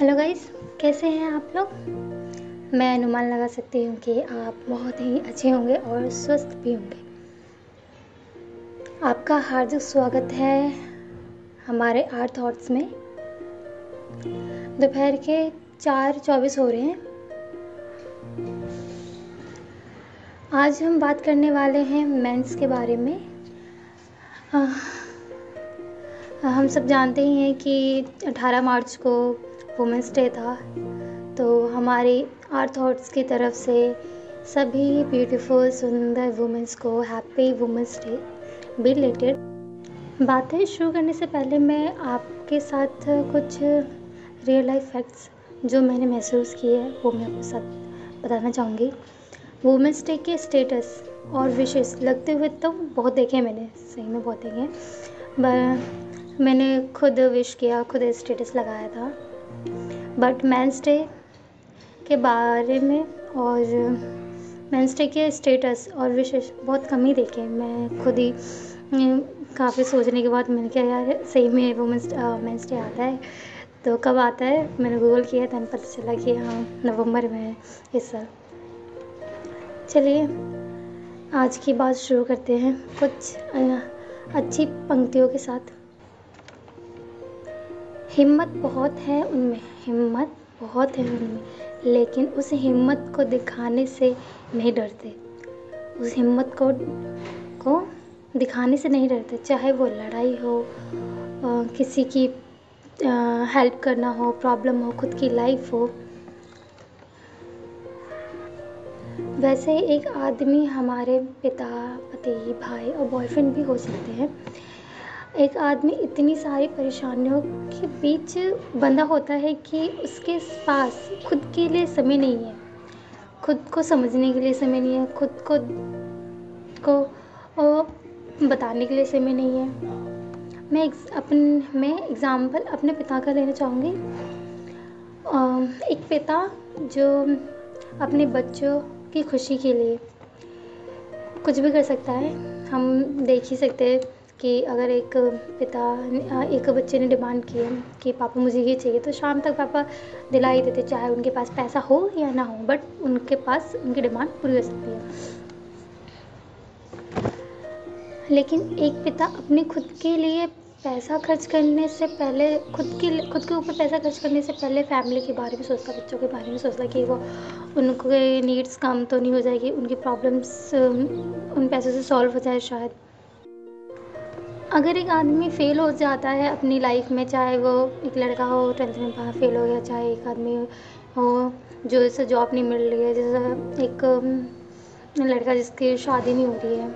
Hello guys कैसे हैं आप लोग? मैं अनुमान लगा सकती हूँ कि आप बहुत ही अच्छे होंगे और स्वस्थ भी होंगे। आपका हार्दिक स्वागत है हमारे आर्ट थॉट्स में। दोपहर के चार चौबीस हो रहे हैं। आज हम बात करने वाले हैं मेंस के बारे में। आ, हम सब जानते ही हैं कि 18 मार्च को वुमेंस डे था तो हमारी आर्ट थॉट्स की तरफ़ से सभी ब्यूटीफुल सुंदर वुमेंस को हैप्पी वुमेंस डे रिलेटेड बातें शुरू करने से पहले मैं आपके साथ कुछ रियल लाइफ फैक्ट्स जो मैंने महसूस किए हैं, वो मैं आपके साथ बताना चाहूँगी। वुमेंस डे के स्टेटस और विशेष लगते हुए तो बहुत देखे मैंने, सही में बहुत देखे मैंने खुद विश किया, खुद स्टेटस लगाया था। बट मेंस डे के बारे में और मेंस डे के स्टेटस और विशेष बहुत कम ही देखे मैं खुद ही काफ़ी सोचने के बाद मैंने कहा, यार, सही में वुमेंस मेंस डे आता है। तो कब आता है? मैंने गूगल किया तब पता चला कि हाँ नवंबर में है इस साल चलिए, आज की बात शुरू करते हैं। कुछ अच्छी पंक्तियों के साथ। हिम्मत बहुत है उनमें, हिम्मत बहुत है उनमें, लेकिन उस हिम्मत को दिखाने से नहीं डरते। उस हिम्मत को को दिखाने से नहीं डरते, चाहे वो लड़ाई हो किसी की हेल्प करना हो, प्रॉब्लम हो, खुद की लाइफ हो। वैसे एक आदमी हमारे पिता, पति, भाई और बॉयफ्रेंड भी हो सकते हैं। एक आदमी इतनी सारी परेशानियों के बीच बंधा होता है कि उसके पास खुद के लिए समय नहीं है। खुद को समझने के लिए समय नहीं है, खुद को को बताने के लिए समय नहीं है। मैं अपन, मैं एग्ज़ाम्पल अपने पिता का लेना चाहूँगी। एक पिता जो अपने बच्चों की खुशी के लिए कुछ भी कर सकता है, हम देख ही सकते हैं। कि अगर एक पिता एक बच्चे ने डिमांड की है कि पापा मुझे ये चाहिए तो शाम तक पापा दिला ही देते, चाहे उनके पास पैसा हो या ना हो बट उनके पास उनकी डिमांड पूरी हो सकती है। लेकिन एक पिता अपने खुद के लिए पैसा खर्च करने से पहले, खुद के खुद के ऊपर पैसा खर्च करने से पहले फैमिली के बारे में सोचता, बच्चों के बारे में सोचता कि वो उनके नीड्स कम तो नहीं हो जाएगी, उनकी प्रॉब्लम्स उन पैसों से सॉल्व हो जाए शायद। अगर एक आदमी फ़ेल हो जाता है अपनी लाइफ में, चाहे वो एक लड़का हो ट्वेल्थ में पास फेल हो गया, चाहे एक आदमी हो जो इसे जॉब नहीं मिल रही है, जैसे एक लड़का जिसकी शादी नहीं हो रही है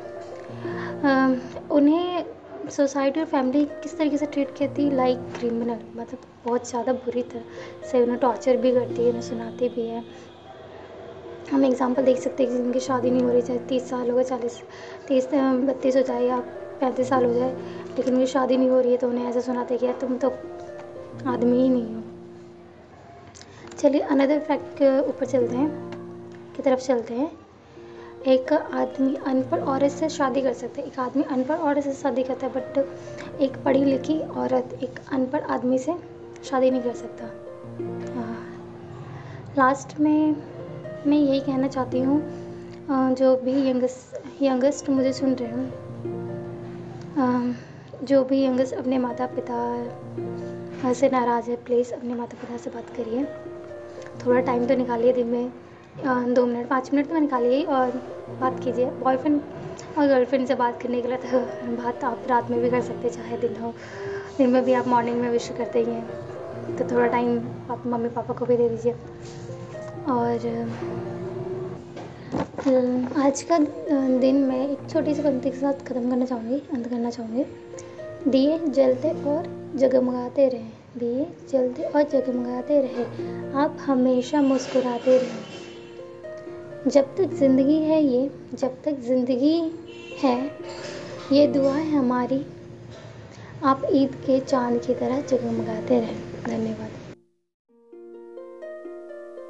उन्हें सोसाइटी और फैमिली किस तरीके से ट्रीट करती है? लाइक क्रिमिनल मतलब बहुत ज़्यादा बुरी तरह से उन्हें टॉर्चर भी करती है, उन्हें सुनाती भी है। हम एग्जांपल देख सकते हैं कि जिनकी शादी नहीं हो रही, चाहे तीस साल हो गए, चालीस, तीस बत्तीस हो जाए या पैंतीस साल हो जाए लेकिन उनकी शादी नहीं हो रही है तो उन्हें ऐसा सुनाते कि यार तुम तो आदमी ही नहीं हो। चलिए अनदर फैक्ट के ऊपर चलते हैं, की तरफ़ चलते हैं। एक आदमी अनपढ़ औरत से शादी कर सकता है। एक आदमी अनपढ़ औरत से शादी करता है बट एक पढ़ी लिखी औरत एक अनपढ़ आदमी से शादी नहीं कर सकता। लास्ट में मैं यही कहना चाहती हूँ जो भी यंगस्ट यंगस्ट मुझे सुन रहे हैं जो भी यंगस्ट अपने माता पिता से नाराज़ है प्लीज़ अपने माता पिता से बात करिए। थोड़ा टाइम तो निकालिए दिन में। दो मिनट पाँच मिनट तो निकालिए और बात कीजिए। बॉयफ्रेंड और गर्लफ्रेंड से बात करने के लिए तो बात आप रात में भी कर सकते चाहे दिन हो। दिन में भी आप मॉर्निंग में विश करते ही हैं। तो थोड़ा टाइम आप मम्मी पापा को भी दे दीजिए। और आज का दिन मैं एक छोटी सी पंक्ति के साथ ख़त्म करना चाहूँगी, अंत करना चाहूँगी। दिए जलते और जगमगाते रहें, दिए जलते और जगमगाते रहे, आप हमेशा मुस्कुराते रहें। जब तक ज़िंदगी है ये, जब तक ज़िंदगी है, ये दुआ है हमारी, आप ईद के चाँद की तरह जगमगाते रहें। धन्यवाद।